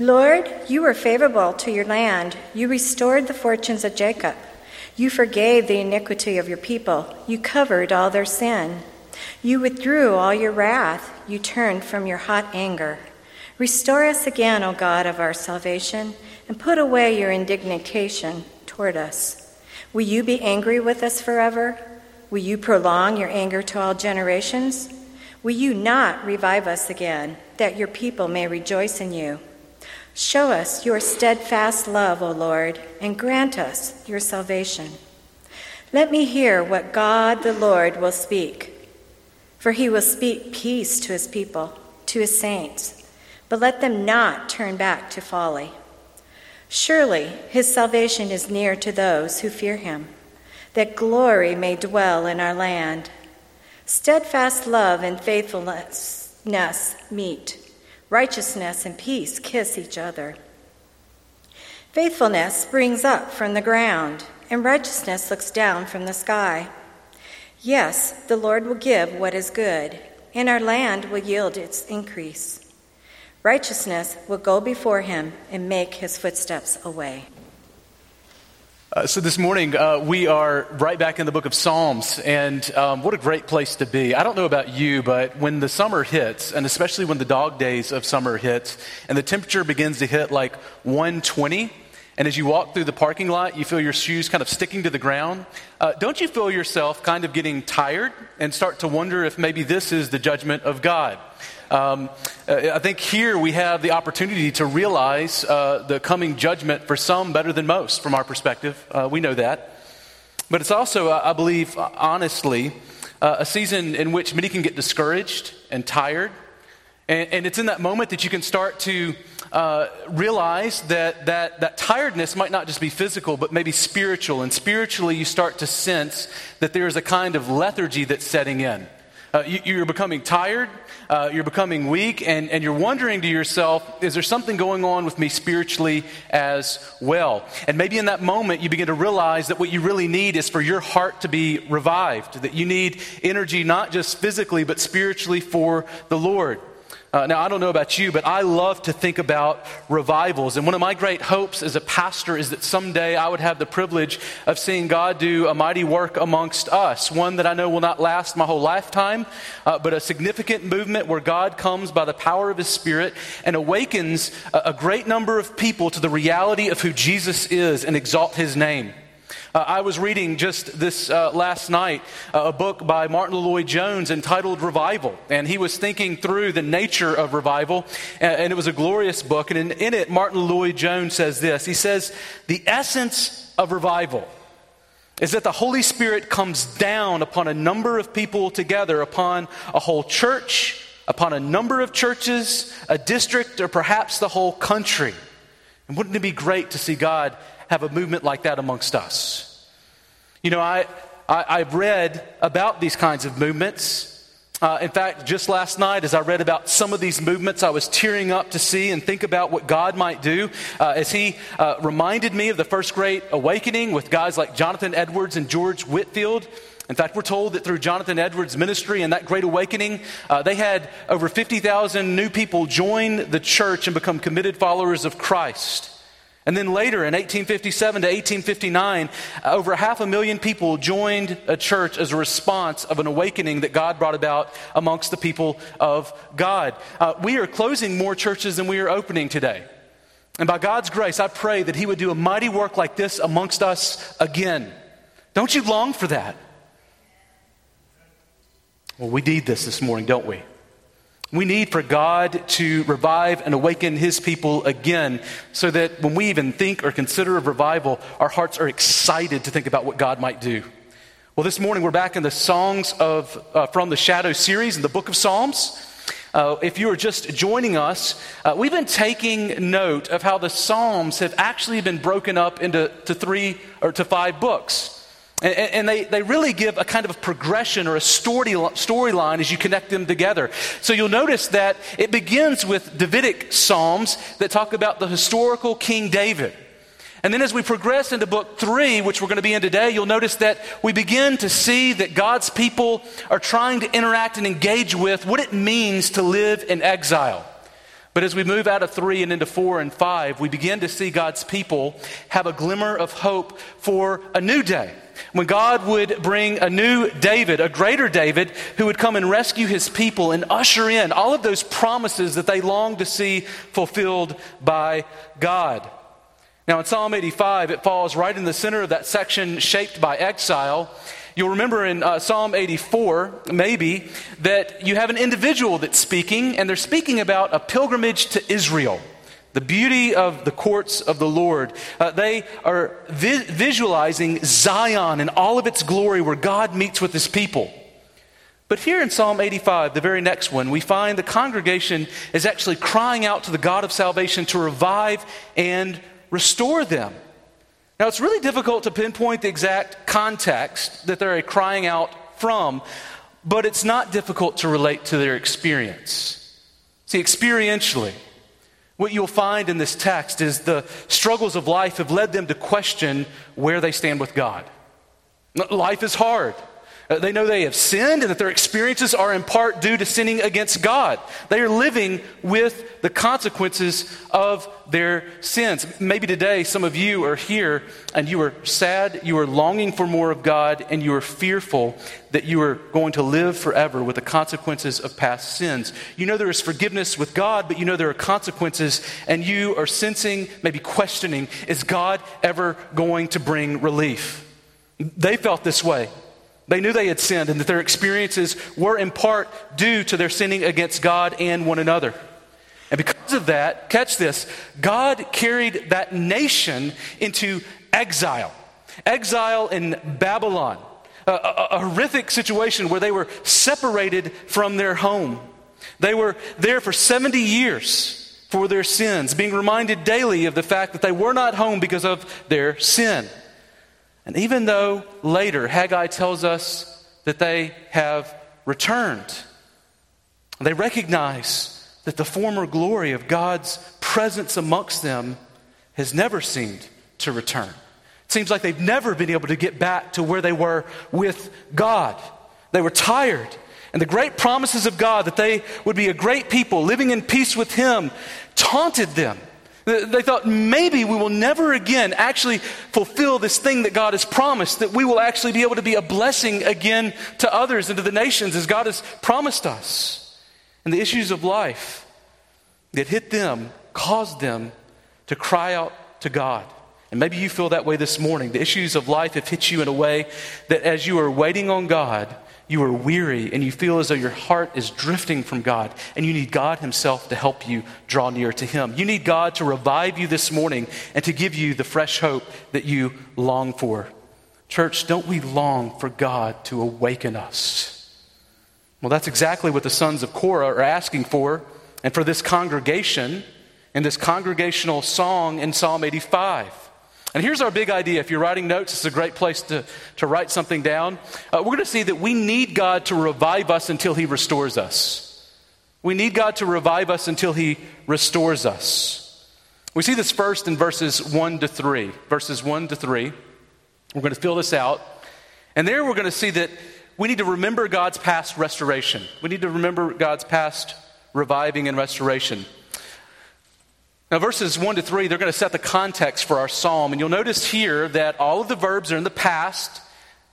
Lord, you were favorable to your land. You restored the fortunes of Jacob. You forgave the iniquity of your people. You covered all their sin. You withdrew all your wrath. You turned from your hot anger. Restore us again, O God of our salvation, and put away your indignation toward us. Will you be angry with us forever? Will you prolong your anger to all generations? Will you not revive us again, that your people may rejoice in you? Show us your steadfast love, O Lord, and grant us your salvation. Let me hear what God the Lord will speak, for he will speak peace to his people, to his saints, but let them not turn back to folly. Surely his salvation is near to those who fear him, that glory may dwell in our land. Steadfast love and faithfulness meet Righteousness and peace kiss each other. Faithfulness springs up from the ground, and righteousness looks down from the sky. Yes, the Lord will give what is good, and our land will yield its increase. Righteousness will go before him and make his footsteps a way. Uh, so this morning uh, we are right back in the book of Psalms, and um, what a great place to be. I don't know about you, but when the summer hits, and especially when the dog days of summer hits, and the temperature begins to hit like 120, and as you walk through the parking lot, you feel your shoes kind of sticking to the ground. Uh, don't you feel yourself kind of getting tired and start to wonder if maybe this is the judgment of God? Um, uh, I think here we have the opportunity to realize uh, the coming judgment for some better than most from our perspective. Uh, we know that. But it's also, I believe, uh, honestly, uh, a season in which many can get discouraged and tired. And, and it's in that moment that you can start to uh, realize that, that that tiredness might not just be physical, but maybe spiritual. And spiritually, you start to sense that there is a kind of lethargy that's setting in. Uh, you, are becoming tired, uh, you're becoming weak, and, and you're wondering to yourself, is there something going on with me spiritually as well? And maybe in that moment, you begin to realize that what you really need is for your heart to be revived, that you need energy not just physically, but spiritually for the Lord. Uh, now, I don't know about you, but I love to think about revivals. And one of my great hopes as a pastor is that someday I would have the privilege of seeing God do a mighty work amongst us. One that I know will not last my whole lifetime, uh, but a significant movement where God comes by the power of His Spirit and awakens a, a great number of people to the reality of who Jesus is and exalt His name. Uh, I was reading just this uh, last night uh, a book by Martyn Lloyd-Jones entitled Revival. And he was thinking through the nature of revival. And, and it was a glorious book. And in, in it, Martyn Lloyd-Jones says this He says, The essence of revival is that the Holy Spirit comes down upon a number of people together, upon a whole church, upon a number of churches, a district, or perhaps the whole country. And wouldn't it be great to see God have a movement like that amongst us. You know, I, I, have read about these kinds of movements. Uh, in fact, just last night, as I read about some of these movements, I was tearing up to see and think about what God might do uh, as He uh, reminded me of the First Great Awakening with guys like Jonathan Edwards and George Whitefield. In fact, we're told that through Jonathan Edwards' ministry and that great awakening, uh, they had over 50,000 new people join the church and become committed followers of Christ. And then later in 1857 to 1859, uh, over half a million people joined a church as a response of an awakening that God brought about amongst the people of God. Uh, we are closing more churches than we are opening today. And by God's grace, I pray that He would do a mighty work like this amongst us again. Don't you long for that? Well, we need this this morning, don't we? We need for God to revive and awaken His people again so that when we even think or consider of revival, our hearts are excited to think about what God might do. Well, this morning we're back in the Songs of, uh, from the Shadow series in the book of Psalms. Uh, if you are just joining us, uh, we've been taking note of how the Psalms have actually been broken up into to three or to five books. And, and they, they really give a kind of a progression or a story storyline as you connect them together. So you'll notice that it begins with Davidic Psalms that talk about the historical King David. And then as we progress into book three, which we're going to be in today, you'll notice that we begin to see that God's people are trying to interact and engage with what it means to live in exile. But as we move out of three and into four and five, we begin to see God's people have a glimmer of hope for a new day. When God would bring a new David, a greater David, who would come and rescue his people and usher in all of those promises that they long to see fulfilled by God. Now, in Psalm 85, it falls right in the center of that section shaped by exile. You'll remember in uh, Psalm 84, maybe, that you have an individual that's speaking, and they're speaking about a pilgrimage to Israel, the beauty of the courts of the Lord. Uh, they are vi- visualizing Zion in all of its glory where God meets with his people. But here in Psalm 85, the very next one, we find the congregation is actually crying out to the God of salvation to revive and restore them. Now, it's really difficult to pinpoint the exact context that they're crying out from, but it's not difficult to relate to their experience. See, experientially, what you'll find in this text is the struggles of life have led them to question where they stand with God. Life is hard. Uh, they know they have sinned and that their experiences are in part due to sinning against God. They are living with the consequences of their sins. Maybe today some of you are here and you are sad, you are longing for more of God, and you are fearful that you are going to live forever with the consequences of past sins. You know there is forgiveness with God, but you know there are consequences, and you are sensing, maybe questioning, is God ever going to bring relief? They felt this way. They knew they had sinned and that their experiences were in part due to their sinning against God and one another. And because of that, catch this, God carried that nation into exile. Exile in Babylon, a, a, a, horrific situation where they were separated from their home. They were there for 70 years for their sins, being reminded daily of the fact that they were not home because of their sin. And even though later Haggai tells us that they have returned, they recognize that the former glory of God's presence amongst them has never seemed to return. It seems like they've never been able to get back to where they were with God. They were tired. And the great promises of God that they would be a great people living in peace with Him taunted them they thought maybe we will never again actually fulfill this thing that God has promised, that we will actually be able to be a blessing again to others and to the nations as God has promised us. And the issues of life that hit them caused them to cry out to God. And maybe you feel that way this morning. The issues of life have hit you in a way that as you are waiting on God, you are weary and you feel as though your heart is drifting from God, and you need God Himself to help you draw near to Him. You need God to revive you this morning and to give you the fresh hope that you long for. Church, don't we long for God to awaken us? Well, that's exactly what the sons of Korah are asking for, and for this congregation in this congregational song in Psalm 85. And here's our big idea. If you're writing notes, it's a great place to, to write something down. Uh, we're going to see that we need God to revive us until He restores us. We need God to revive us until He restores us. We see this first in verses 1 to 3. Verses 1 to 3. We're going to fill this out. And there we're going to see that we need to remember God's past restoration. We need to remember God's past reviving and restoration. Now, verses 1 to 3, they're going to set the context for our psalm. And you'll notice here that all of the verbs are in the past.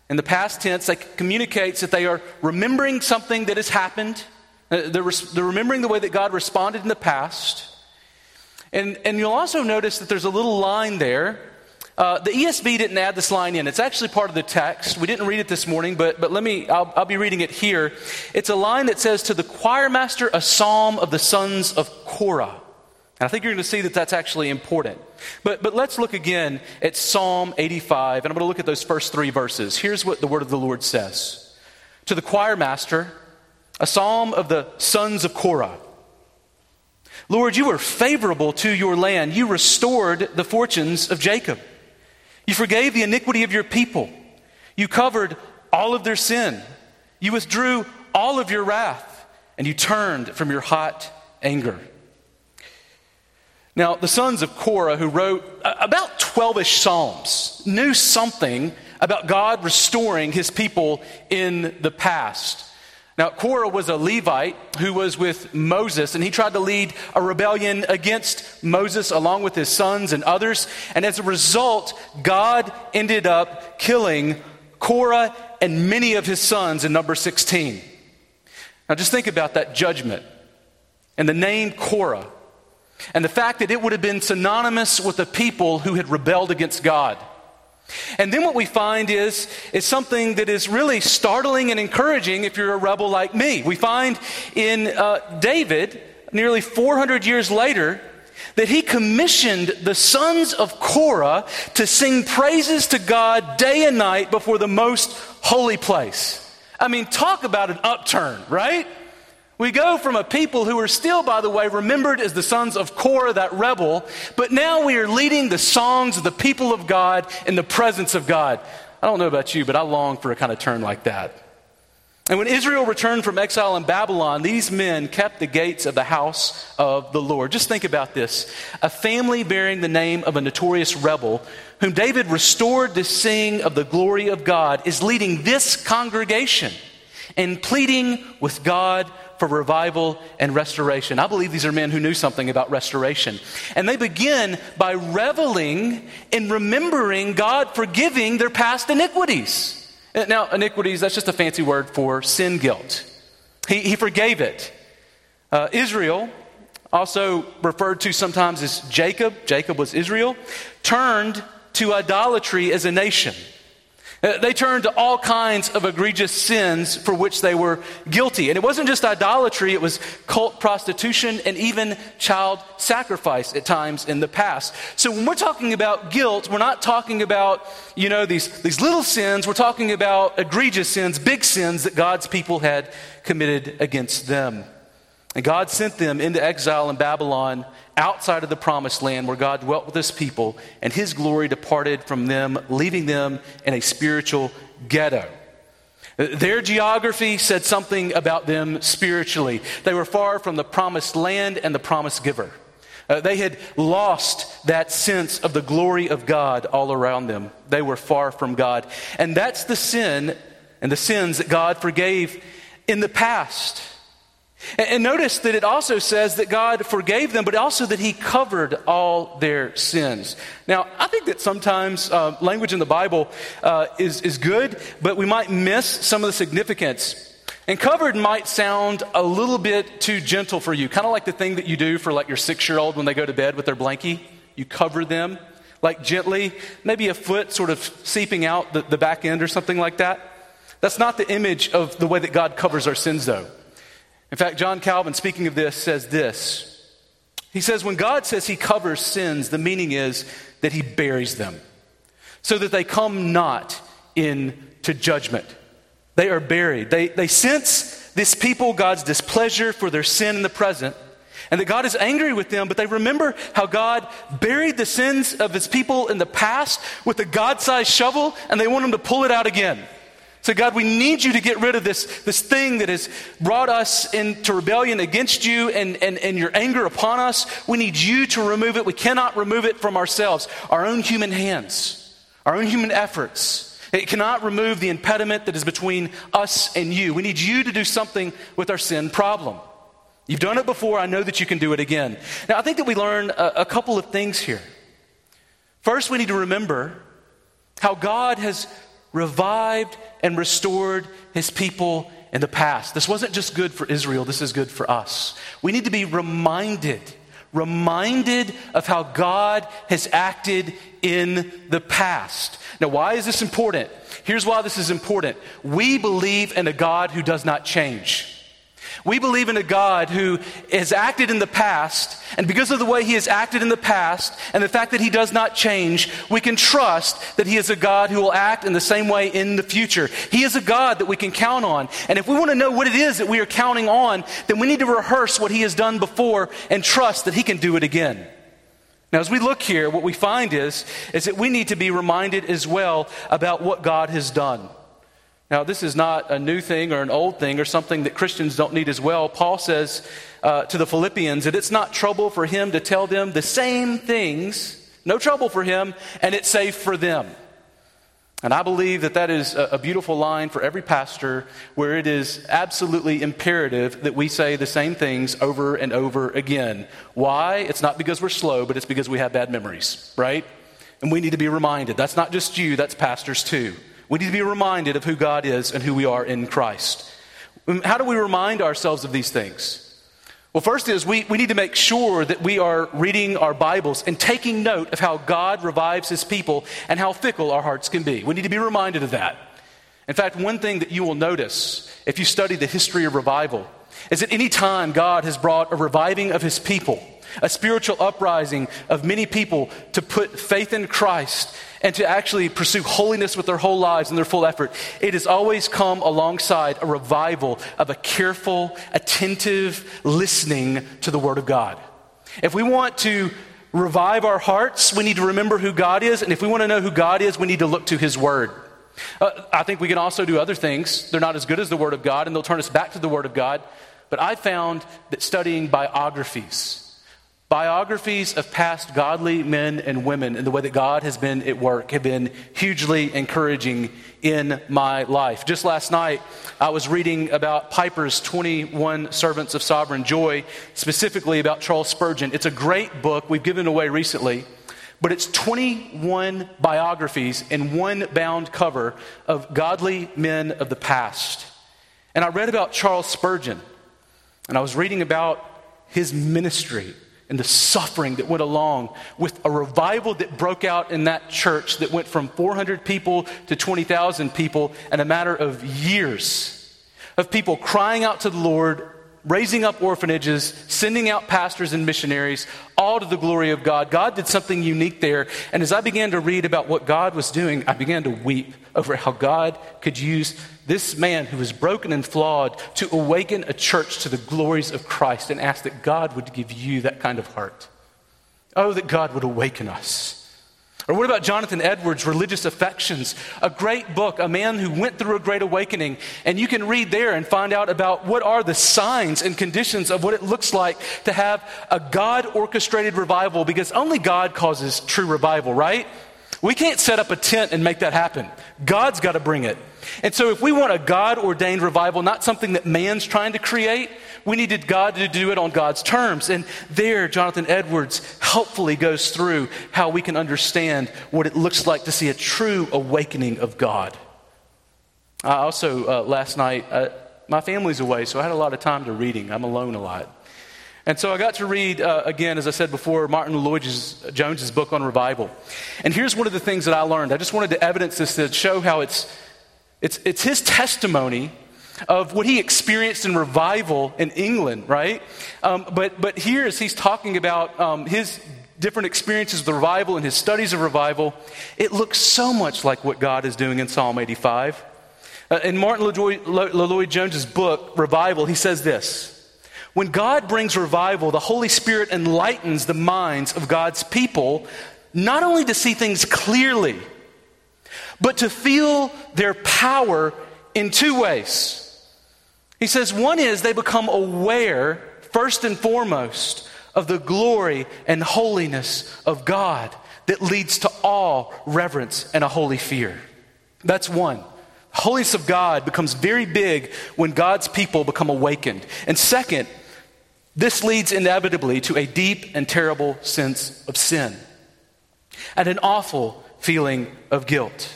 In the past tense, that communicates that they are remembering something that has happened. Uh, they're, remembering the way that God responded in the past. And, and you'll also notice that there's a little line there. Uh, the ESV didn't add this line in. It's actually part of the text. We didn't read it this morning, but, but let me, I'll, I'll be reading it here. It's a line that says, To the choir master, a psalm of the sons of Korah. And I think you're going to see that that's actually important. But, but let's look again at Psalm 85, and I'm going to look at those first three verses. Here's what the word of the Lord says To the choir master, a psalm of the sons of Korah. Lord, you were favorable to your land. You restored the fortunes of Jacob. You forgave the iniquity of your people. You covered all of their sin. You withdrew all of your wrath, and you turned from your hot anger. Now, the sons of Korah, who wrote about 12 ish Psalms, knew something about God restoring his people in the past. Now, Korah was a Levite who was with Moses, and he tried to lead a rebellion against Moses along with his sons and others. And as a result, God ended up killing Korah and many of his sons in number 16. Now, just think about that judgment and the name Korah and the fact that it would have been synonymous with the people who had rebelled against God. And then what we find is, is something that is really startling and encouraging if you're a rebel like me. We find in uh, David, nearly 400 years later, that he commissioned the sons of Korah to sing praises to God day and night before the most holy place. I mean, talk about an upturn, right? We go from a people who are still, by the way, remembered as the sons of Korah, that rebel, but now we are leading the songs of the people of God in the presence of God. I don't know about you, but I long for a kind of turn like that. And when Israel returned from exile in Babylon, these men kept the gates of the house of the Lord. Just think about this. A family bearing the name of a notorious rebel, whom David restored to sing of the glory of God, is leading this congregation and pleading with God for revival and restoration. I believe these are men who knew something about restoration. And they begin by reveling in remembering God forgiving their past iniquities. Now, iniquities, that's just a fancy word for sin guilt. He, he forgave it. Uh, Israel, also referred to sometimes as Jacob, Jacob was Israel, turned to idolatry as a nation. They turned to all kinds of egregious sins for which they were guilty. And it wasn't just idolatry, it was cult prostitution and even child sacrifice at times in the past. So when we're talking about guilt, we're not talking about, you know, these, these little sins. We're talking about egregious sins, big sins that God's people had committed against them. And God sent them into exile in Babylon outside of the promised land where God dwelt with his people, and his glory departed from them, leaving them in a spiritual ghetto. Their geography said something about them spiritually. They were far from the promised land and the promise giver. Uh, they had lost that sense of the glory of God all around them. They were far from God. And that's the sin and the sins that God forgave in the past. And notice that it also says that God forgave them, but also that He covered all their sins. Now, I think that sometimes uh, language in the Bible uh, is, is good, but we might miss some of the significance. And covered might sound a little bit too gentle for you, kind of like the thing that you do for like your six year old when they go to bed with their blankie. You cover them, like gently, maybe a foot sort of seeping out the, the back end or something like that. That's not the image of the way that God covers our sins, though. In fact, John Calvin, speaking of this, says this. He says, when God says he covers sins, the meaning is that he buries them so that they come not into judgment. They are buried. They, they sense this people, God's displeasure for their sin in the present, and that God is angry with them, but they remember how God buried the sins of his people in the past with a God sized shovel, and they want him to pull it out again. So, God, we need you to get rid of this, this thing that has brought us into rebellion against you and, and, and your anger upon us. We need you to remove it. We cannot remove it from ourselves, our own human hands, our own human efforts. It cannot remove the impediment that is between us and you. We need you to do something with our sin problem. You've done it before. I know that you can do it again. Now, I think that we learn a, a couple of things here. First, we need to remember how God has revived and restored his people in the past. This wasn't just good for Israel, this is good for us. We need to be reminded, reminded of how God has acted in the past. Now, why is this important? Here's why this is important. We believe in a God who does not change. We believe in a God who has acted in the past, and because of the way he has acted in the past and the fact that he does not change, we can trust that he is a God who will act in the same way in the future. He is a God that we can count on. And if we want to know what it is that we are counting on, then we need to rehearse what he has done before and trust that he can do it again. Now, as we look here, what we find is, is that we need to be reminded as well about what God has done. Now, this is not a new thing or an old thing or something that Christians don't need as well. Paul says uh, to the Philippians that it's not trouble for him to tell them the same things, no trouble for him, and it's safe for them. And I believe that that is a, beautiful line for every pastor where it is absolutely imperative that we say the same things over and over again. Why? It's not because we're slow, but it's because we have bad memories, right? And we need to be reminded. That's not just you, that's pastors too. We need to be reminded of who God is and who we are in Christ. Um, how do we remind ourselves of these things? Well, first is we, we need to make sure that we are reading our Bibles and taking note of how God revives his people and how fickle our hearts can be. We need to be reminded of that. In fact, one thing that you will notice if you study the history of revival is that any time God has brought a reviving of his people, a spiritual uprising of many people to put faith in Christ and to actually pursue holiness with their whole lives and their full effort, it has always come alongside a revival of a careful, attentive listening to the Word of God. If we want to revive our hearts, we need to remember who God is. And if we want to know who God is, we need to look to His Word. Uh, I think we can also do other things. They're not as good as the Word of God, and they'll turn us back to the Word of God. But I found that studying biographies, biographies of past godly men and women and the way that God has been at work have been hugely encouraging in my life. Just last night, I was reading about Piper's 21 Servants of Sovereign Joy, specifically about Charles Spurgeon. It's a great book we've given away recently. But it's 21 biographies in one bound cover of godly men of the past. And I read about Charles Spurgeon. And I was reading about his ministry and the suffering that went along with a revival that broke out in that church that went from 400 people to 20,000 people in a matter of years of people crying out to the Lord, raising up orphanages, sending out pastors and missionaries, all to the glory of God. God did something unique there. And as I began to read about what God was doing, I began to weep over how God could use this man who was broken and flawed to awaken a church to the glories of Christ and ask that God would give you that kind of heart. Oh, that God would awaken us. Or what about Jonathan Edwards' Religious Affections? A great book, a man who went through a great awakening. And you can read there and find out about what are the signs and conditions of what it looks like to have a God orchestrated revival because only God causes true revival, right? We can't set up a tent and make that happen. God's got to bring it. And so, if we want a God ordained revival, not something that man's trying to create, we needed God to do it on God's terms. And there, Jonathan Edwards helpfully goes through how we can understand what it looks like to see a true awakening of God. I also, uh, last night, uh, my family's away, so I had a lot of time to reading. I'm alone a lot. And so I got to read, uh, again, as I said before, Martyn Lloyd-Jones's book on revival. And here's one of the things that I learned. I just wanted to evidence this to show how it's, it's, it's his testimony of what he experienced in revival in England, right? Um, but, but here, as he's talking about um, his different experiences of the revival and his studies of revival, it looks so much like what God is doing in Psalm 85. Uh, in Martyn Lloyd-Jones's book, Revival, he says this. When God brings revival, the Holy Spirit enlightens the minds of God's people, not only to see things clearly, but to feel their power in two ways. He says one is they become aware, first and foremost, of the glory and holiness of God that leads to all reverence, and a holy fear. That's one. Holiness of God becomes very big when God's people become awakened. And second, this leads inevitably to a deep and terrible sense of sin and an awful feeling of guilt.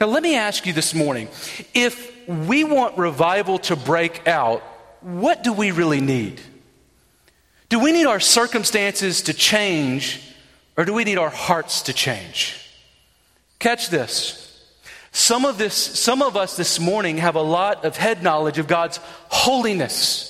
Now, let me ask you this morning if we want revival to break out, what do we really need? Do we need our circumstances to change, or do we need our hearts to change? Catch this. Some of this, some of us this morning have a lot of head knowledge of God's holiness.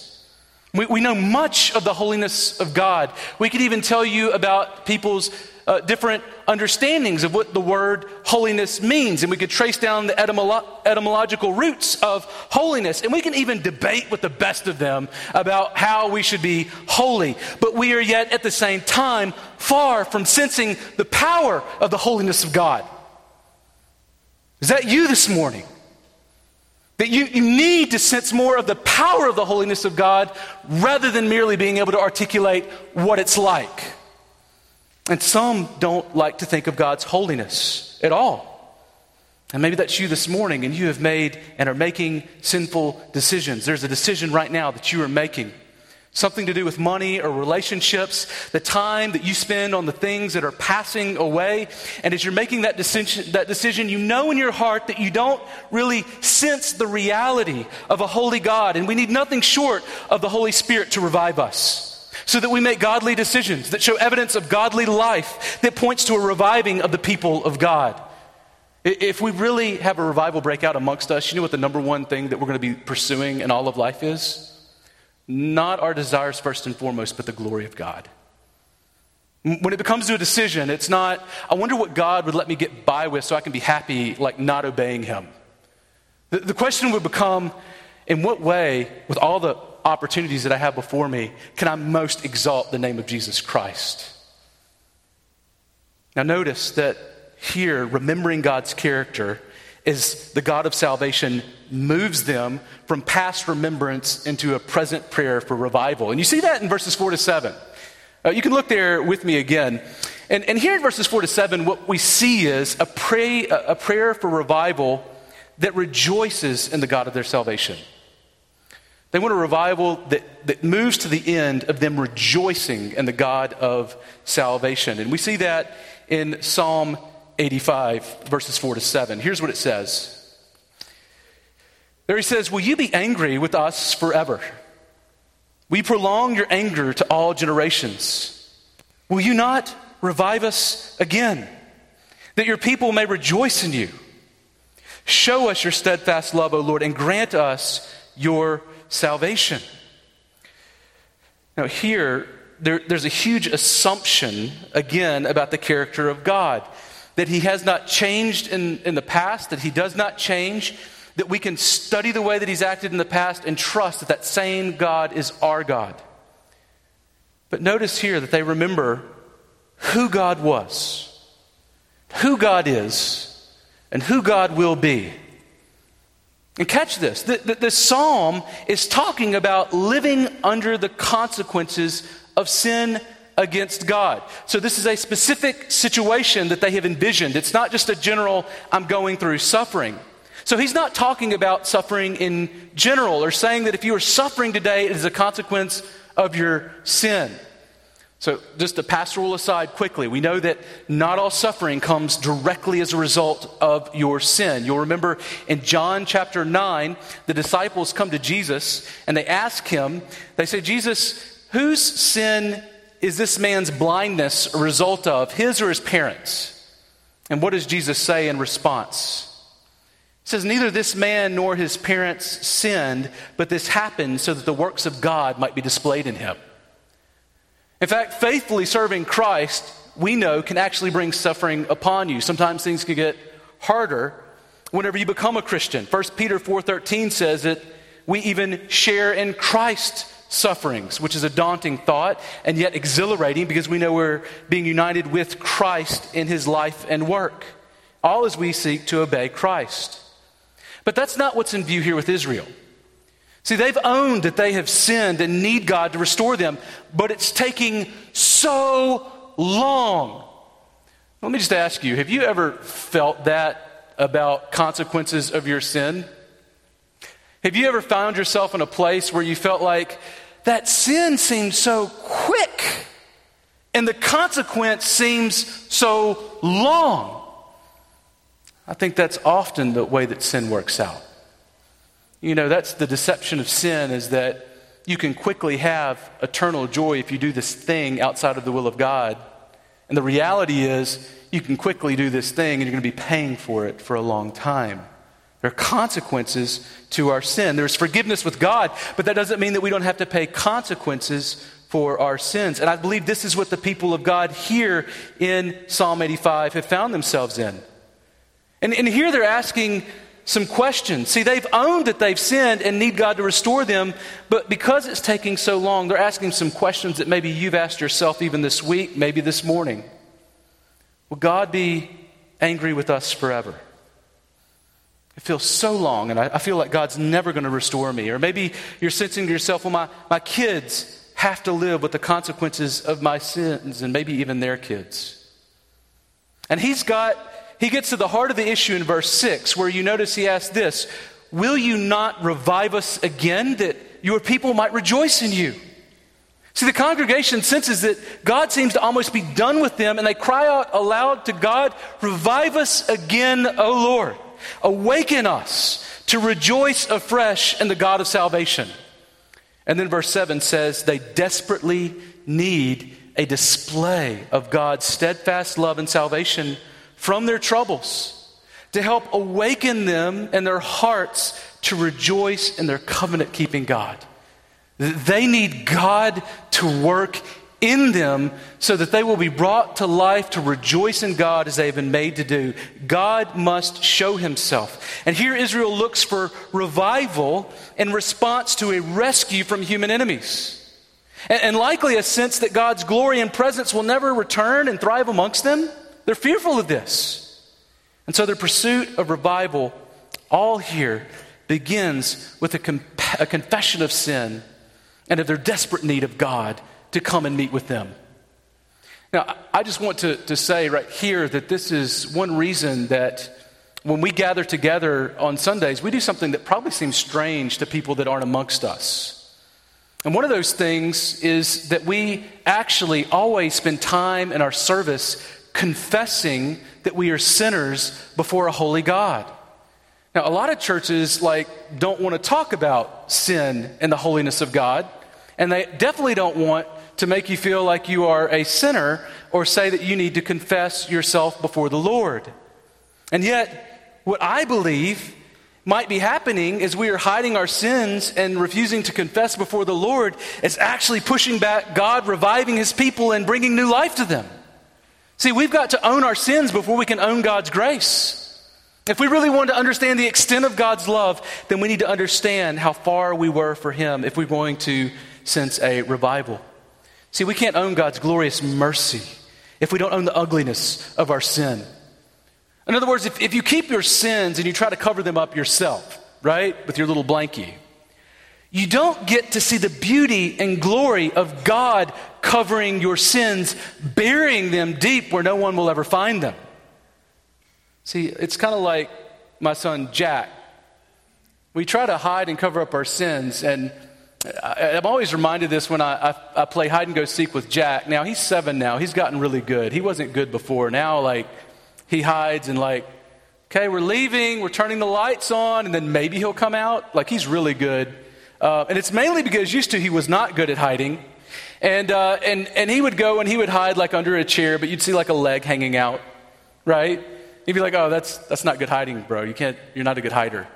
We, we know much of the holiness of God. We could even tell you about people's uh, different understandings of what the word holiness means. And we could trace down the etymolo- etymological roots of holiness. And we can even debate with the best of them about how we should be holy. But we are yet at the same time far from sensing the power of the holiness of God. Is that you this morning? That you, you need to sense more of the power of the holiness of God rather than merely being able to articulate what it's like. And some don't like to think of God's holiness at all. And maybe that's you this morning, and you have made and are making sinful decisions. There's a decision right now that you are making. Something to do with money or relationships, the time that you spend on the things that are passing away. And as you're making that decision, that decision, you know in your heart that you don't really sense the reality of a holy God. And we need nothing short of the Holy Spirit to revive us so that we make godly decisions that show evidence of godly life that points to a reviving of the people of God. If we really have a revival breakout amongst us, you know what the number one thing that we're going to be pursuing in all of life is? Not our desires first and foremost, but the glory of God. When it comes to a decision, it's not, I wonder what God would let me get by with so I can be happy, like not obeying Him. The, the question would become, in what way, with all the opportunities that I have before me, can I most exalt the name of Jesus Christ? Now, notice that here, remembering God's character, is the God of salvation moves them from past remembrance into a present prayer for revival. And you see that in verses 4 to 7. Uh, you can look there with me again. And, and here in verses 4 to 7, what we see is a, pray, a prayer for revival that rejoices in the God of their salvation. They want a revival that, that moves to the end of them rejoicing in the God of salvation. And we see that in Psalm 85, verses 4 to 7. Here's what it says. There he says, Will you be angry with us forever? We prolong your anger to all generations? Will you not revive us again, that your people may rejoice in you? Show us your steadfast love, O Lord, and grant us your salvation. Now, here, there, there's a huge assumption, again, about the character of God that he has not changed in, in the past, that he does not change, that we can study the way that he's acted in the past and trust that that same God is our God. But notice here that they remember who God was, who God is, and who God will be. And catch this the, the, the, psalm is talking about living under the consequences of sin against God. So, this is a specific situation that they have envisioned. It's not just a general, I'm going through suffering. So, he's not talking about suffering in general or saying that if you are suffering today, it is a consequence of your sin. So, just a pastoral aside quickly, we know that not all suffering comes directly as a result of your sin. You'll remember in John chapter 9, the disciples come to Jesus and they ask him, they say, Jesus, whose sin is this man's blindness a result of? His or his parents? And what does Jesus say in response? He says, Neither this man nor his parents sinned, but this happened so that the works of God might be displayed in him. In fact, faithfully serving Christ, we know, can actually bring suffering upon you. Sometimes things can get harder whenever you become a Christian. 1 Peter 4:13 says that we even share in Christ sufferings, which is a daunting thought and yet exhilarating because we know we're being united with Christ in his life and work, all as we seek to obey Christ. But that's not what's in view here with Israel. See, they've owned that they have sinned and need God to restore them, but it's taking so long. Let me just ask you have you ever felt that about consequences of your sin? Have you ever found yourself in a place where you felt like that sin seemed so quick and the consequence seems so long? I think that's often the way that sin works out. You know, that's the deception of sin is that you can quickly have eternal joy if you do this thing outside of the will of God. And the reality is, you can quickly do this thing and you're going to be paying for it for a long time. There are consequences to our sin. There's forgiveness with God, but that doesn't mean that we don't have to pay consequences for our sins. And I believe this is what the people of God here in Psalm 85 have found themselves in. And, and here they're asking some questions. See, they've owned that they've sinned and need God to restore them, but because it's taking so long, they're asking some questions that maybe you've asked yourself even this week, maybe this morning. Will God be angry with us forever? It feels so long, and I, I feel like God's never going to restore me. Or maybe you're sensing to yourself, well, my, my kids have to live with the consequences of my sins, and maybe even their kids. And He's got he gets to the heart of the issue in verse 6, where you notice he asks this Will you not revive us again that your people might rejoice in you? See, the congregation senses that God seems to almost be done with them, and they cry out aloud to God, Revive us again, O Lord. Awaken us to rejoice afresh in the God of salvation. And then verse 7 says, They desperately need a display of God's steadfast love and salvation from their troubles to help awaken them and their hearts to rejoice in their covenant keeping God. They need God to work in them so that they will be brought to life to rejoice in God as they have been made to do. God must show himself. And here Israel looks for revival in response to a rescue from human enemies. And, and likely a sense that God's glory and presence will never return and thrive amongst them. They're fearful of this. And so their pursuit of revival, all here, begins with a, comp- a confession of sin and of their desperate need of God to come and meet with them. Now, I just want to, to say right here that this is one reason that when we gather together on Sundays, we do something that probably seems strange to people that aren't amongst us. And one of those things is that we actually always spend time in our service confessing that we are sinners before a holy God. Now, a lot of churches like don't want to talk about sin and the holiness of God. And they definitely don't want to make you feel like you are a sinner or say that you need to confess yourself before the Lord. And yet, what I believe might be happening is we are hiding our sins and refusing to confess before the Lord is actually pushing back God reviving his people and bringing new life to them. See, we've got to own our sins before we can own God's grace. If we really want to understand the extent of God's love, then we need to understand how far we were for Him if we're going to sense a revival. See, we can't own God's glorious mercy if we don't own the ugliness of our sin. In other words, if, if you keep your sins and you try to cover them up yourself, right, with your little blankie, you don't get to see the beauty and glory of God covering your sins, burying them deep where no one will ever find them. See, it's kind of like my son Jack. We try to hide and cover up our sins, and I, am always reminded this when I, I, I, play hide and go seek with Jack. Now, he's seven now. He's gotten really good. He wasn't good before. Now, like, he hides and, like, okay, we're leaving, we're turning the lights on, and then maybe he'll come out. Like, he's really good. Uh, and it's mainly because used to he was not good at hiding. And, uh, and, and he would go and he would hide, like, under a chair, but you'd see, like, a leg hanging out, right? You'd be like, oh, that's, that's not good hiding, bro. You can't, you're not a good hider.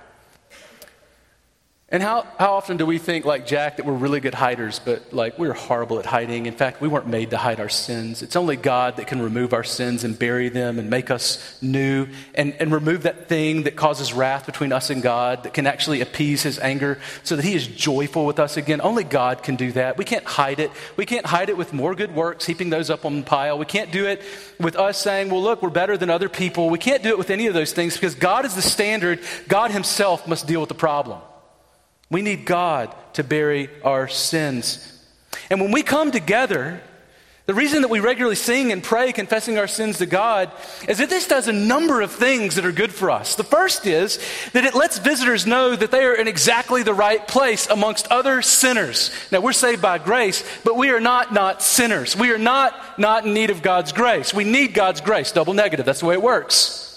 And how, how often do we think, like Jack, that we're really good hiders, but like we're horrible at hiding? In fact, we weren't made to hide our sins. It's only God that can remove our sins and bury them and make us new and, and remove that thing that causes wrath between us and God, that can actually appease his anger so that he is joyful with us again. Only God can do that. We can't hide it. We can't hide it with more good works, heaping those up on the pile. We can't do it with us saying, well, look, we're better than other people. We can't do it with any of those things because God is the standard. God himself must deal with the problem. We need God to bury our sins. And when we come together, the reason that we regularly sing and pray, confessing our sins to God, is that this does a number of things that are good for us. The first is that it lets visitors know that they are in exactly the right place amongst other sinners. Now, we're saved by grace, but we are not not sinners. We are not not in need of God's grace. We need God's grace. Double negative. That's the way it works.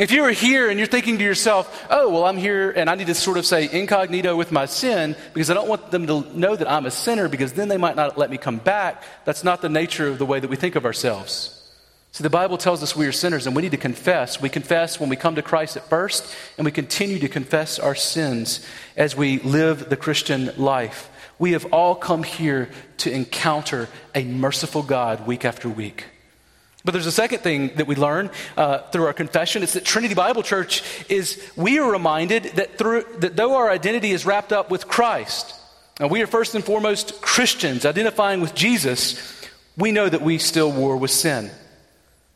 If you are here and you're thinking to yourself, oh, well, I'm here and I need to sort of say incognito with my sin because I don't want them to know that I'm a sinner because then they might not let me come back, that's not the nature of the way that we think of ourselves. See, the Bible tells us we are sinners and we need to confess. We confess when we come to Christ at first, and we continue to confess our sins as we live the Christian life. We have all come here to encounter a merciful God week after week. But there's a second thing that we learn uh, through our confession. It's that Trinity Bible Church is, we are reminded that, through, that though our identity is wrapped up with Christ, and we are first and foremost Christians identifying with Jesus, we know that we still war with sin.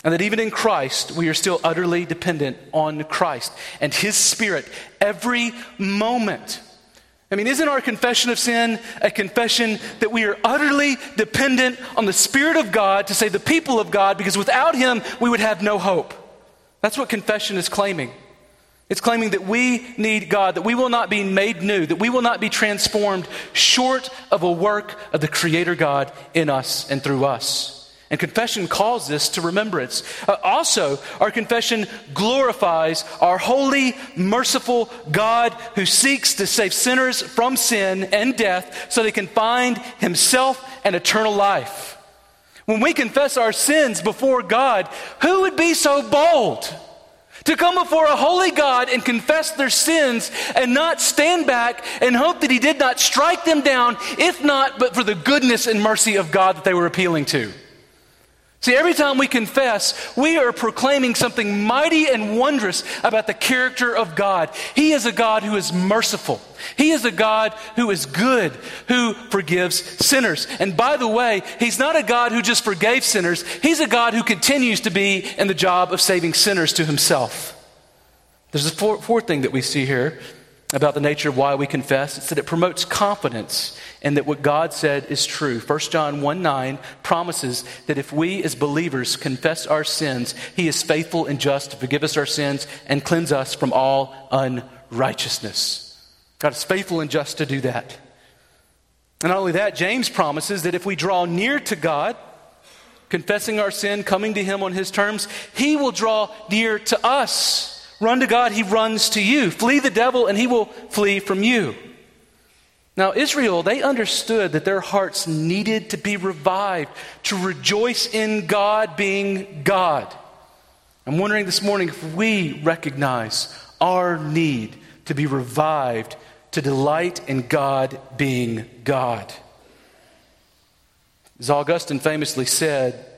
And that even in Christ, we are still utterly dependent on Christ and His Spirit every moment. I mean, isn't our confession of sin a confession that we are utterly dependent on the Spirit of God to save the people of God because without Him, we would have no hope? That's what confession is claiming. It's claiming that we need God, that we will not be made new, that we will not be transformed short of a work of the Creator God in us and through us. And confession calls this to remembrance. Uh, also, our confession glorifies our holy, merciful God who seeks to save sinners from sin and death so they can find Himself and eternal life. When we confess our sins before God, who would be so bold? to come before a holy God and confess their sins and not stand back and hope that He did not strike them down, if not, but for the goodness and mercy of God that they were appealing to. See, every time we confess, we are proclaiming something mighty and wondrous about the character of God. He is a God who is merciful. He is a God who is good, who forgives sinners. And by the way, He's not a God who just forgave sinners, He's a God who continues to be in the job of saving sinners to Himself. There's a fourth thing that we see here about the nature of why we confess. It's that it promotes confidence and that what God said is true. 1 John 1 9 promises that if we as believers confess our sins, He is faithful and just to forgive us our sins and cleanse us from all unrighteousness. God is faithful and just to do that. And not only that, James promises that if we draw near to God, confessing our sin, coming to Him on His terms, He will draw near to us. Run to God, He runs to you. Flee the devil, and He will flee from you. Now, Israel, they understood that their hearts needed to be revived, to rejoice in God being God. I'm wondering this morning if we recognize our need to be revived, to delight in God being God. As Augustine famously said,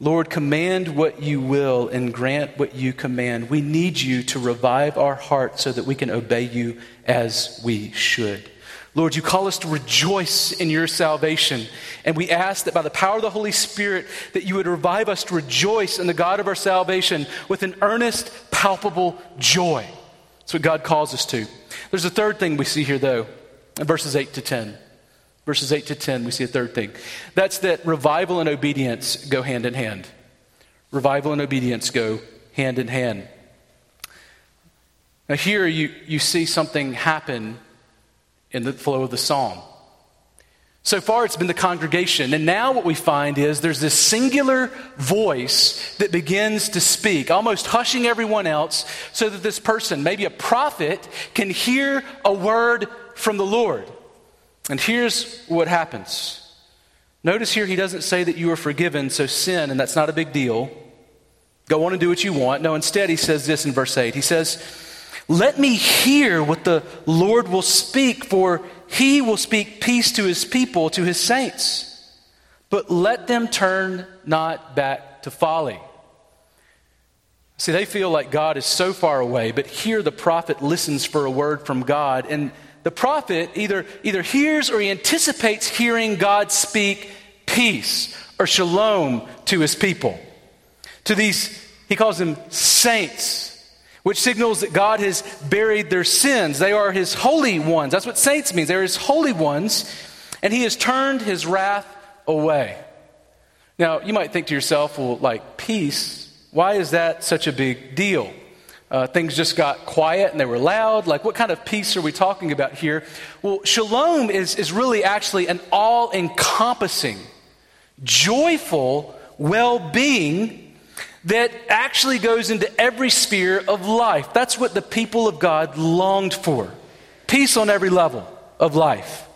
Lord, command what you will and grant what you command. We need you to revive our hearts so that we can obey you as we should. Lord, you call us to rejoice in your salvation. And we ask that by the power of the Holy Spirit, that you would revive us to rejoice in the God of our salvation with an earnest, palpable joy. That's what God calls us to. There's a third thing we see here, though, in verses 8 to 10. Verses 8 to 10, we see a third thing. That's that revival and obedience go hand in hand. Revival and obedience go hand in hand. Now, here you, you see something happen in the flow of the psalm. So far, it's been the congregation. And now, what we find is there's this singular voice that begins to speak, almost hushing everyone else, so that this person, maybe a prophet, can hear a word from the Lord. And here's what happens. Notice here, he doesn't say that you are forgiven, so sin, and that's not a big deal. Go on and do what you want. No, instead, he says this in verse 8. He says, Let me hear what the Lord will speak, for he will speak peace to his people, to his saints. But let them turn not back to folly. See, they feel like God is so far away, but here the prophet listens for a word from God. And the prophet either, either hears or he anticipates hearing God speak peace or shalom to his people. To these, he calls them saints which signals that God has buried their sins. They are his holy ones. That's what saints means. They're his holy ones, and he has turned his wrath away. Now, you might think to yourself, well, like peace, why is that such a big deal? Uh, things just got quiet and they were loud. Like, what kind of peace are we talking about here? Well, shalom is, is really actually an all encompassing, joyful well being that actually goes into every sphere of life. That's what the people of God longed for peace on every level of life.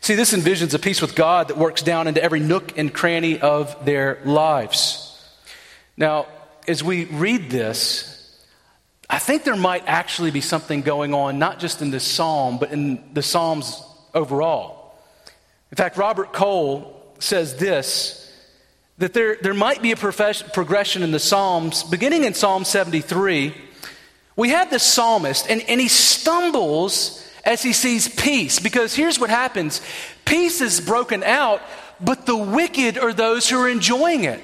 See, this envisions a peace with God that works down into every nook and cranny of their lives. Now, as we read this, I think there might actually be something going on, not just in this psalm, but in the Psalms overall. In fact, Robert Cole says this that there, there might be a progression in the Psalms. Beginning in Psalm 73, we have this psalmist, and, and he stumbles as he sees peace. Because here's what happens peace is broken out, but the wicked are those who are enjoying it.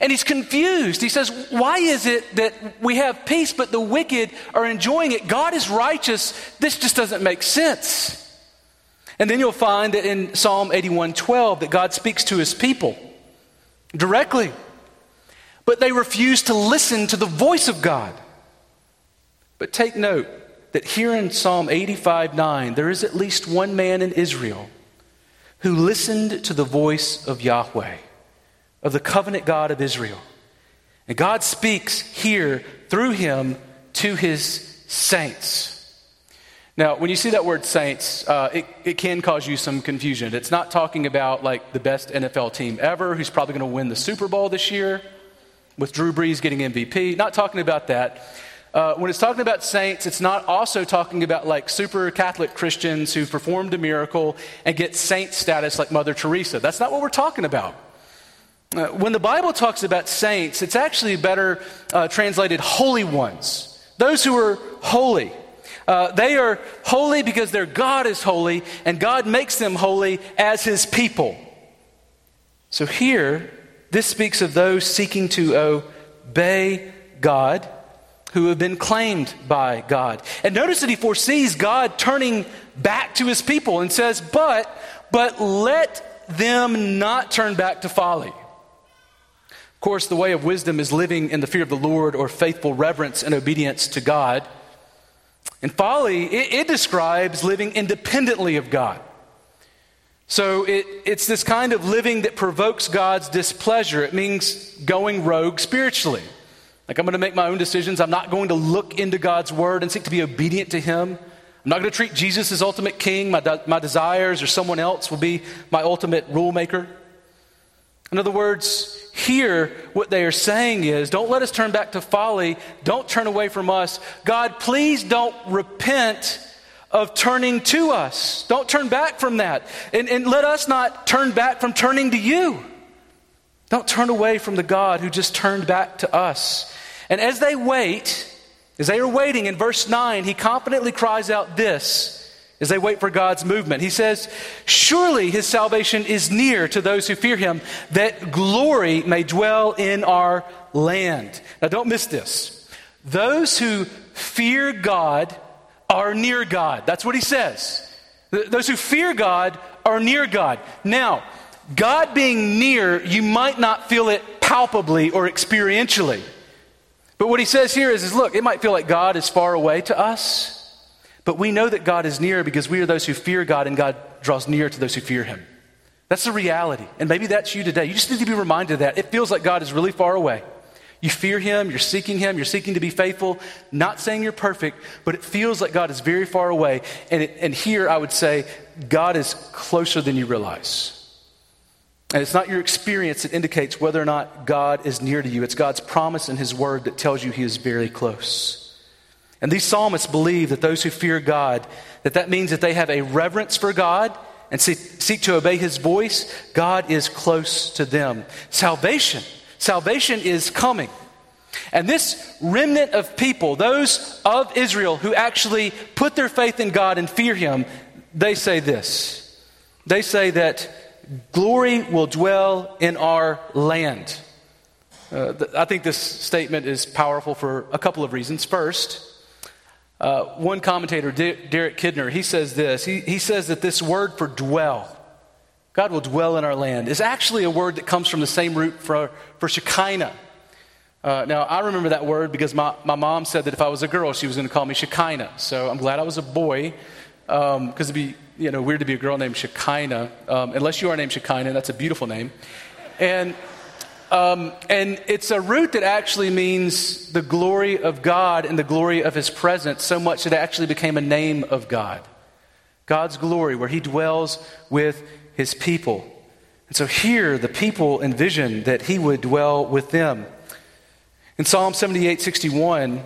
And he's confused. He says, Why is it that we have peace, but the wicked are enjoying it? God is righteous. This just doesn't make sense. And then you'll find that in Psalm 81 12 that God speaks to his people directly. but they refuse to listen to the voice of God. But take note that here in Psalm 85 9, there is at least one man in Israel who listened to the voice of Yahweh, of the covenant God of Israel. And God speaks here through him to his saints. Now, when you see that word saints, uh, it, it can cause you some confusion. It's not talking about like the best NFL team ever who's probably going to win the Super Bowl this year with Drew Brees getting MVP. Not talking about that. Uh, when it's talking about saints, it's not also talking about like super Catholic Christians who performed a miracle and get saint status like Mother Teresa. That's not what we're talking about. Uh, when the Bible talks about saints, it's actually better uh, translated holy ones, those who are holy. Uh, they are holy because their God is holy, and God makes them holy as his people. So here, this speaks of those seeking to obey God who have been claimed by God. And notice that he foresees God turning back to his people and says, But, but let them not turn back to folly. Course, the way of wisdom is living in the fear of the Lord or faithful reverence and obedience to God. And folly, it, it describes living independently of God. So it, it's this kind of living that provokes God's displeasure. It means going rogue spiritually. Like, I'm going to make my own decisions. I'm not going to look into God's word and seek to be obedient to Him. I'm not going to treat Jesus as ultimate king. My, de- my desires or someone else will be my ultimate rule maker. In other words, here, what they are saying is don't let us turn back to folly. Don't turn away from us. God, please don't repent of turning to us. Don't turn back from that. And, and let us not turn back from turning to you. Don't turn away from the God who just turned back to us. And as they wait, as they are waiting in verse 9, he confidently cries out this as they wait for God's movement. He says, Surely his salvation is near to those who fear him, that glory may dwell in our land. Now, don't miss this. Those who fear God are near God. That's what he says. Those who fear God are near God. Now, God being near, you might not feel it palpably or experientially. But what he says here is, is look, it might feel like God is far away to us. But we know that God is near because we are those who fear God and God draws near to those who fear him. That's the reality. And maybe that's you today. You just need to be reminded of that. It feels like God is really far away. You fear him, you're seeking him, you're seeking to be faithful. Not saying you're perfect, but it feels like God is very far away. And, it, and here I would say, God is closer than you realize. And it's not your experience that indicates whether or not God is near to you. It's God's promise in his word that tells you he is very close. And these psalmists believe that those who fear God, that that means that they have a reverence for God and seek, to obey his voice, God is close to them. Salvation, salvation is coming. And this remnant of people, those of Israel who actually put their faith in God and fear him, they say this. They say that glory will dwell in our land. Uh, I think this statement is powerful for a couple of reasons. First, uh, one commentator, Derek Kidner, he says this. He, he says that this word for dwell, God will dwell in our land, is actually a word that comes from the same root for, for Shekinah. Uh, now, I remember that word because my, my mom said that if I was a girl, she was going to call me Shekinah. So I'm glad I was a boy because um, it'd be you know, weird to be a girl named Shekinah. Um, unless you are named Shekinah, that's a beautiful name. And um, and it's a root that actually means the glory of God and the glory of His presence, so much that it actually became a name of God. God's glory, where He dwells with His people. And so here, the people envision that He would dwell with them. In Psalm 78 61,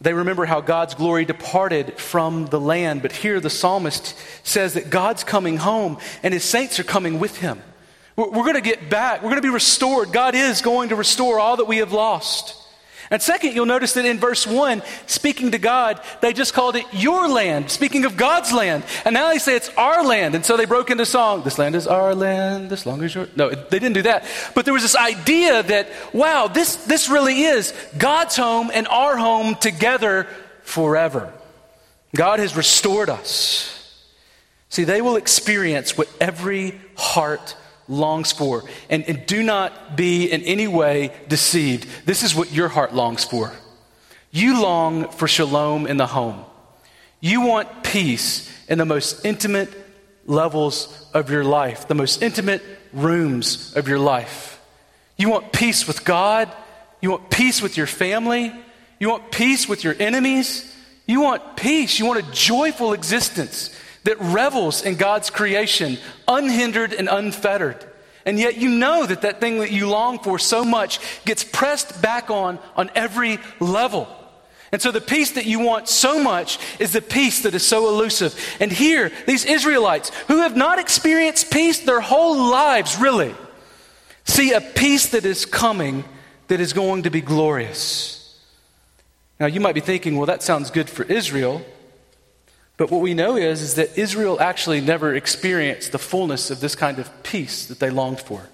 they remember how God's glory departed from the land. But here, the psalmist says that God's coming home and His saints are coming with Him. We're going to get back. We're going to be restored. God is going to restore all that we have lost. And second, you'll notice that in verse 1, speaking to God, they just called it your land, speaking of God's land. And now they say it's our land. And so they broke into song, This land is our land, this long is your. No, they didn't do that. But there was this idea that, wow, this, this really is God's home and our home together forever. God has restored us. See, they will experience what every heart longs for. And, and do not be in any way deceived. This is what your heart longs for. You long for shalom in the home. You want peace in the most intimate levels of your life, the most intimate rooms of your life. You want peace with God. You want peace with your family. You want peace with your enemies. You want peace. You want a joyful existence that revels in God's creation, unhindered and unfettered. And yet you know that that thing that you long for so much gets pressed back on on every level. And so the peace that you want so much is the peace that is so elusive. And here, these Israelites who have not experienced peace their whole lives, really, see a peace that is coming that is going to be glorious. Now, you might be thinking, well, that sounds good for Israel. But what we know is, is that Israel actually never experienced the fullness of this kind of peace that they longed for.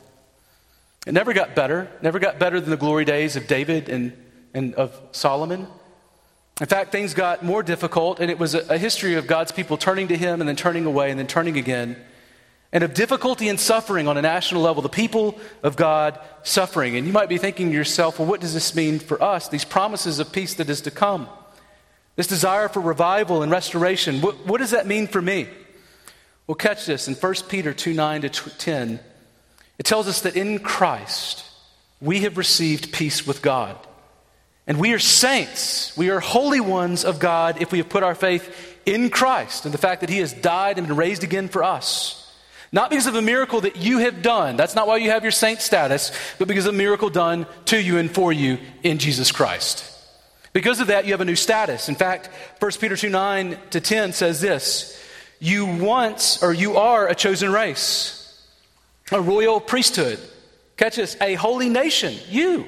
It never got better, never got better than the glory days of David and, and of Solomon. In fact, things got more difficult, and it was a, a history of God's people turning to Him and then turning away and then turning again, and of difficulty and suffering on a national level, the people of God suffering. And you might be thinking to yourself, well, what does this mean for us? These promises of peace that is to come, this desire for revival and restoration. What, what does that mean for me? Well, catch this in 1 Peter 2 9 to 10. It tells us that in Christ we have received peace with God. And we are saints. We are holy ones of God if we have put our faith in Christ and the fact that He has died and been raised again for us. Not because of a miracle that you have done. That's not why you have your saint status, but because of a miracle done to you and for you in Jesus Christ. Because of that, you have a new status. In fact, 1 Peter 2 9 to 10 says this You once, or you are a chosen race, a royal priesthood. Catch this, a holy nation. You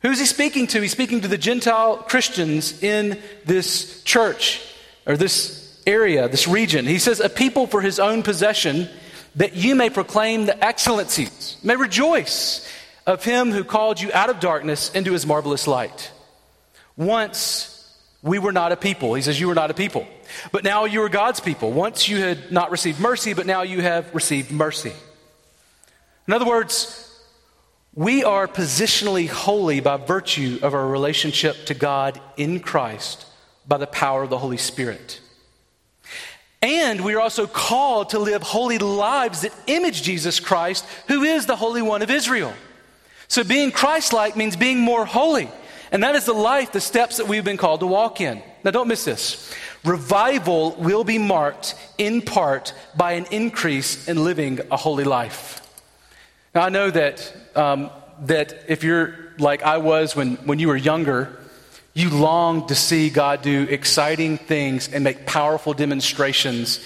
Who's he speaking to? He's speaking to the Gentile Christians in this church or this area, this region. He says, A people for his own possession, that you may proclaim the excellencies, may rejoice of him who called you out of darkness into his marvelous light. Once we were not a people. He says, You were not a people. But now you are God's people. Once you had not received mercy, but now you have received mercy. In other words, we are positionally holy by virtue of our relationship to God in Christ by the power of the Holy Spirit. And we are also called to live holy lives that image Jesus Christ, who is the Holy One of Israel. So being Christ like means being more holy. And that is the life, the steps that we've been called to walk in. Now, don't miss this. Revival will be marked in part by an increase in living a holy life. Now, I know that, um, that if you're like I was when, when you were younger, you longed to see God do exciting things and make powerful demonstrations.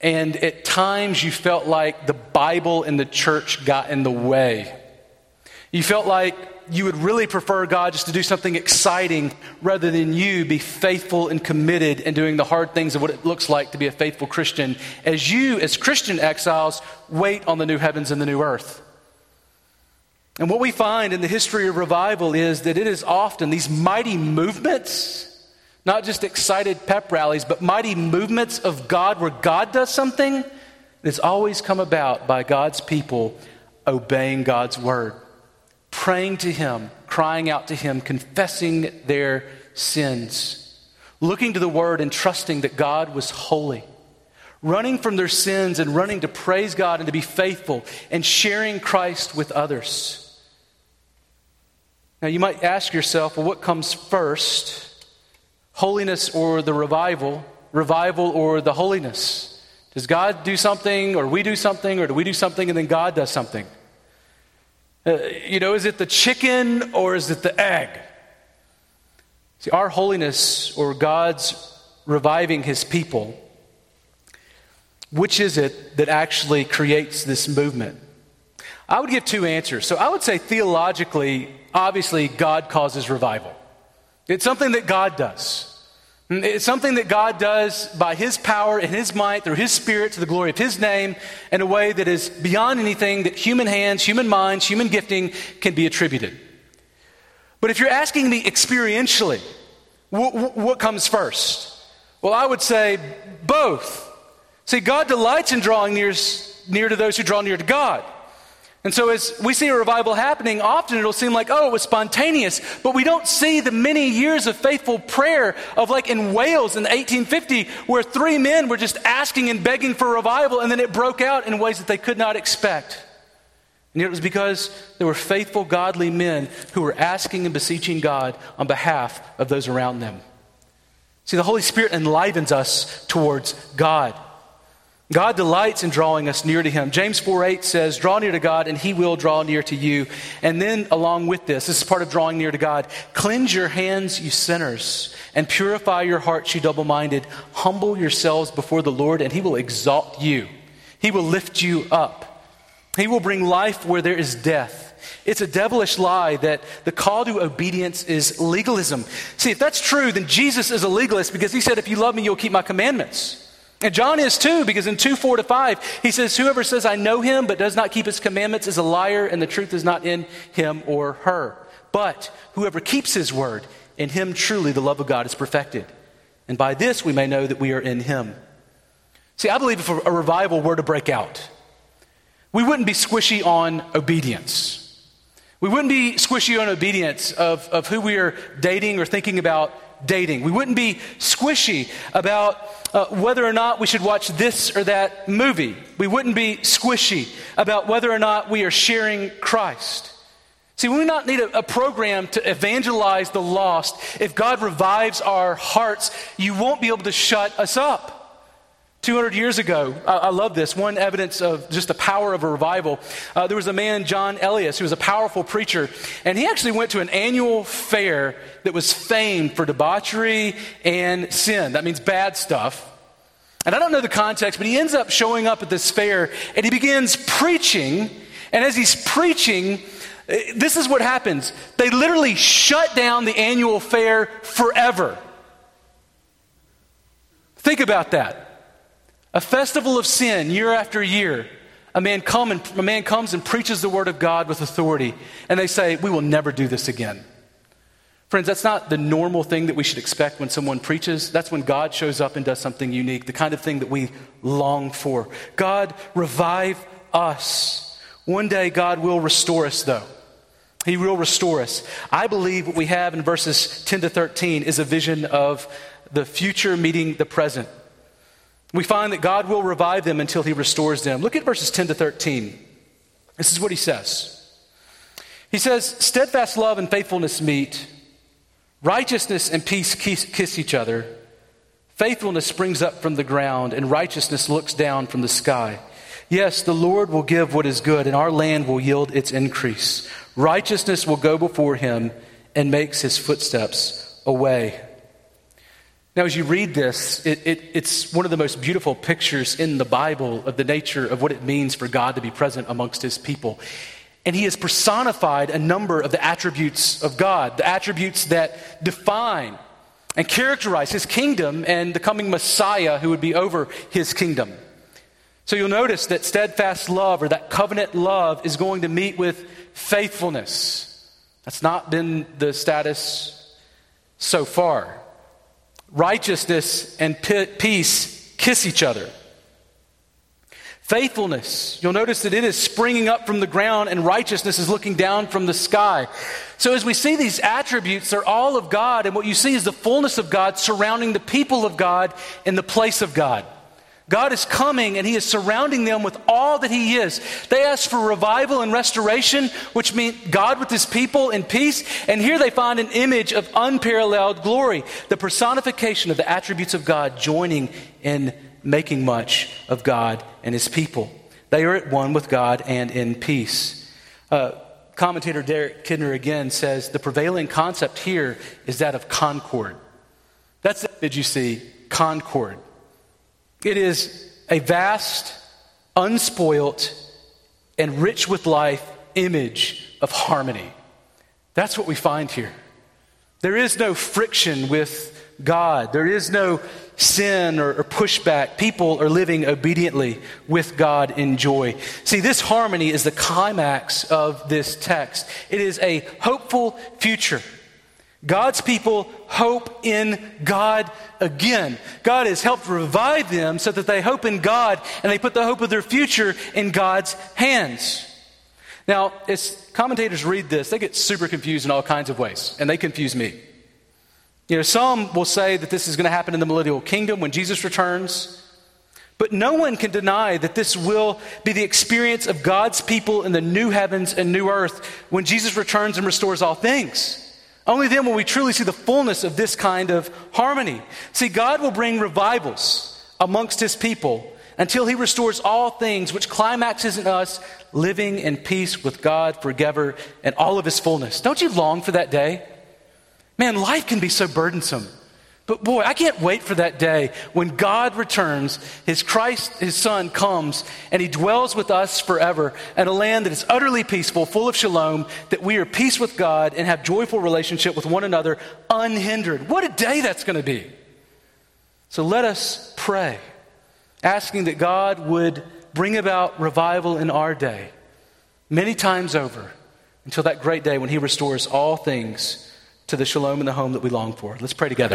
And at times you felt like the Bible and the church got in the way. You felt like you would really prefer God just to do something exciting rather than you be faithful and committed and doing the hard things of what it looks like to be a faithful Christian as you, as Christian exiles, wait on the new heavens and the new earth. And what we find in the history of revival is that it is often these mighty movements, not just excited pep rallies, but mighty movements of God where God does something that's always come about by God's people obeying God's word, praying to Him, crying out to Him, confessing their sins, looking to the word and trusting that God was holy running from their sins and running to praise God and to be faithful and sharing Christ with others. Now, you might ask yourself, well, what comes first? Holiness or the revival? Revival or the holiness? Does God do something, or we do something, or do we do something and then God does something? Uh, you know, is it the chicken or is it the egg? See, our holiness or God's reviving his people, which is it that actually creates this movement? I would give two answers. So I would say theologically, obviously, God causes revival. It's something that God does. It's something that God does by His power and His might through His Spirit to the glory of His name in a way that is beyond anything that human hands, human minds, human gifting can be attributed. But if you're asking me experientially, what, what comes first? Well, I would say both. See, God delights in drawing near, near to those who draw near to God. And so, as we see a revival happening, often it'll seem like, oh, it was spontaneous, but we don't see the many years of faithful prayer of like in Wales in 1850, where three men were just asking and begging for revival, and then it broke out in ways that they could not expect. And it was because there were faithful, godly men who were asking and beseeching God on behalf of those around them. See, the Holy Spirit enlivens us towards God. God delights in drawing us near to Him. James 4 8 says, Draw near to God, and He will draw near to you. And then, along with this, this is part of drawing near to God cleanse your hands, you sinners, and purify your hearts, you double minded. Humble yourselves before the Lord, and He will exalt you. He will lift you up. He will bring life where there is death. It's a devilish lie that the call to obedience is legalism. See, if that's true, then Jesus is a legalist because He said, If you love me, you'll keep my commandments. And John is too, because in 2 4 to 5, he says, Whoever says, I know him, but does not keep his commandments is a liar, and the truth is not in him or her. But whoever keeps his word, in him truly the love of God is perfected. And by this we may know that we are in him. See, I believe if a revival were to break out, we wouldn't be squishy on obedience. We wouldn't be squishy on obedience of, of who we are dating or thinking about dating. We wouldn't be squishy about uh, whether or not we should watch this or that movie. We wouldn't be squishy about whether or not we are sharing Christ. See, we do not need a, a, program to evangelize the lost. If God revives our hearts, you won't be able to shut us up. 200 years ago, I, love this, one evidence of just the power of a revival. Uh, there was a man, John Elias, who was a powerful preacher, and he actually went to an annual fair that was famed for debauchery and sin. That means bad stuff. And I don't know the context, but he ends up showing up at this fair and he begins preaching. And as he's preaching, eh, this is what happens. They literally shut down the annual fair forever. Think about that. A festival of sin year after year. A man, come and, a man comes and preaches the word of God with authority, and they say, We will never do this again. Friends, that's not the normal thing that we should expect when someone preaches. That's when God shows up and does something unique, the kind of thing that we long for. God, revive us. One day, God will restore us, though. He will restore us. I believe what we have in verses 10 to 13 is a vision of the future meeting the present. We find that God will revive them until he restores them. Look at verses 10 to 13. This is what he says. He says, Steadfast love and faithfulness meet, righteousness and peace kiss, each other. Faithfulness springs up from the ground, and righteousness looks down from the sky. Yes, the Lord will give what is good, and our land will yield its increase. Righteousness will go before him and makes his footsteps a way. Now, as you read this, it, it, it's one of the most beautiful pictures in the Bible of the nature of what it means for God to be present amongst his people. And he has personified a number of the attributes of God, the attributes that define and characterize his kingdom and the coming Messiah who would be over his kingdom. So you'll notice that steadfast love or that covenant love is going to meet with faithfulness. That's not been the status so far righteousness and peace kiss each other. Faithfulness, you'll notice that it is springing up from the ground and righteousness is looking down from the sky. So, as we see these attributes, they're all of God, and what you see is the fullness of God surrounding the people of God in the place of God. God is coming and He is surrounding them with all that He is. They ask for revival and restoration, which means God with His people in peace. And here they find an image of unparalleled glory, the personification of the attributes of God joining in making much of God and His people. They are at one with God and in peace. Uh, commentator Derek Kidner again says the prevailing concept here is that of concord. That's the image you see concord. It is a vast, unspoilt, and rich with life image of harmony. That's what we find here. There is no friction with God, there is no sin or, or, pushback. People are living obediently with God in joy. See, this harmony is the climax of this text. It is a hopeful future. God's people hope in God again. God has helped revive them so that they hope in God and they put the hope of their future in God's hands. Now, as commentators read this, they get super confused in all kinds of ways, and they confuse me. You know, some will say that this is going to happen in the millennial kingdom when Jesus returns. But no one can deny that this will be the experience of God's people in the new heavens and new earth when Jesus returns and restores all things. Only then will we truly see the fullness of this kind of harmony. See, God will bring revivals amongst his people until he restores all things, which climaxes in us living in peace with God forever and all of his fullness. Don't you long for that day? Man, life can be so burdensome. But boy, I can't wait for that day when God returns, his Christ, his Son comes, and he dwells with us forever in a land that is utterly peaceful, full of shalom, that we are peace with God and have joyful relationship with one another unhindered. What a day that's going to be. So let us pray, asking that God would bring about revival in our day many times over until that great day when he restores all things to the shalom and the home that we long for. Let's pray together.